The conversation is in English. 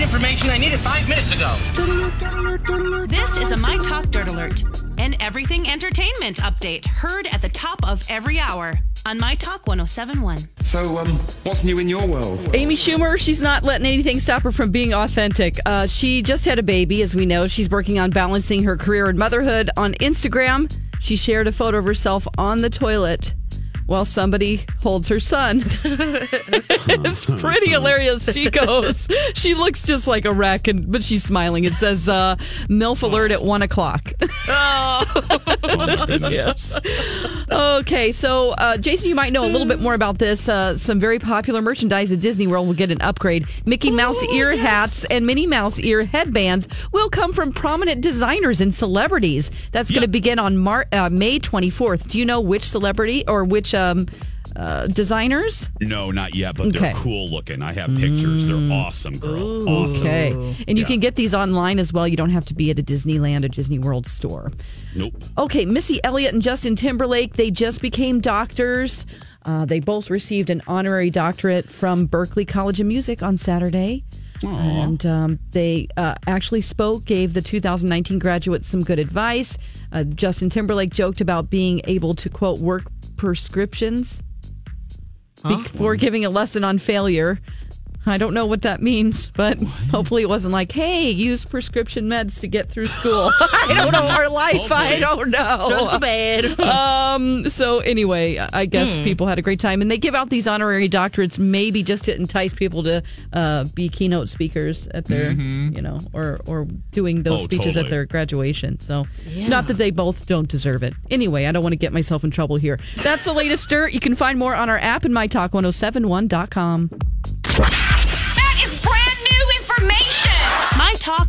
need information. I need it five minutes ago. This is a My Talk Dirt Alert, an everything entertainment update heard at the top of every hour on My Talk 1071. So, um, what's new in your world? Amy Schumer, she's not letting anything stop her from being authentic. Uh, she just had a baby, as we know. She's working on balancing her career and motherhood on Instagram. She shared a photo of herself on the toilet while somebody holds her son. it's pretty hilarious. She goes, she looks just like a wreck, and but she's smiling. It says uh, "MILF alert" at one o'clock. yes. Okay, so uh, Jason, you might know a little bit more about this. Uh, some very popular merchandise at Disney World will get an upgrade. Mickey Mouse ear hats and Minnie Mouse ear headbands will come from prominent designers and celebrities. That's going to begin on Mar- uh, May 24th. Do you know which celebrity or which um, uh, designers? No, not yet, but Okay. they're cool looking. I have pictures. They're awesome, girl. Awesome. Okay. And you Yeah. can get these online as well. You don't have to be at a Disneyland or Disney World store. Nope. Okay, Missy Elliott and Justin Timberlake, they just became doctors. Uh, they both received an honorary doctorate from Berklee College of Music on Saturday. And um, they uh, actually spoke, gave the 2019 graduates some good advice. Uh, Justin Timberlake joked about being able to, quote, work prescriptions before giving a lesson on failure. I don't know what that means, but hopefully it wasn't like, hey, use prescription meds to get through school. I don't know our life. I don't know. Not so bad. Um, so anyway, I guess people had a great time, and they give out these honorary doctorates maybe just to entice people to uh, be keynote speakers at their, you know, or or doing those Oh, speeches at their graduation. So not that they both don't deserve it. Anyway, I don't want to get myself in trouble here. That's the latest dirt. You can find more on our app and mytalk1071.com.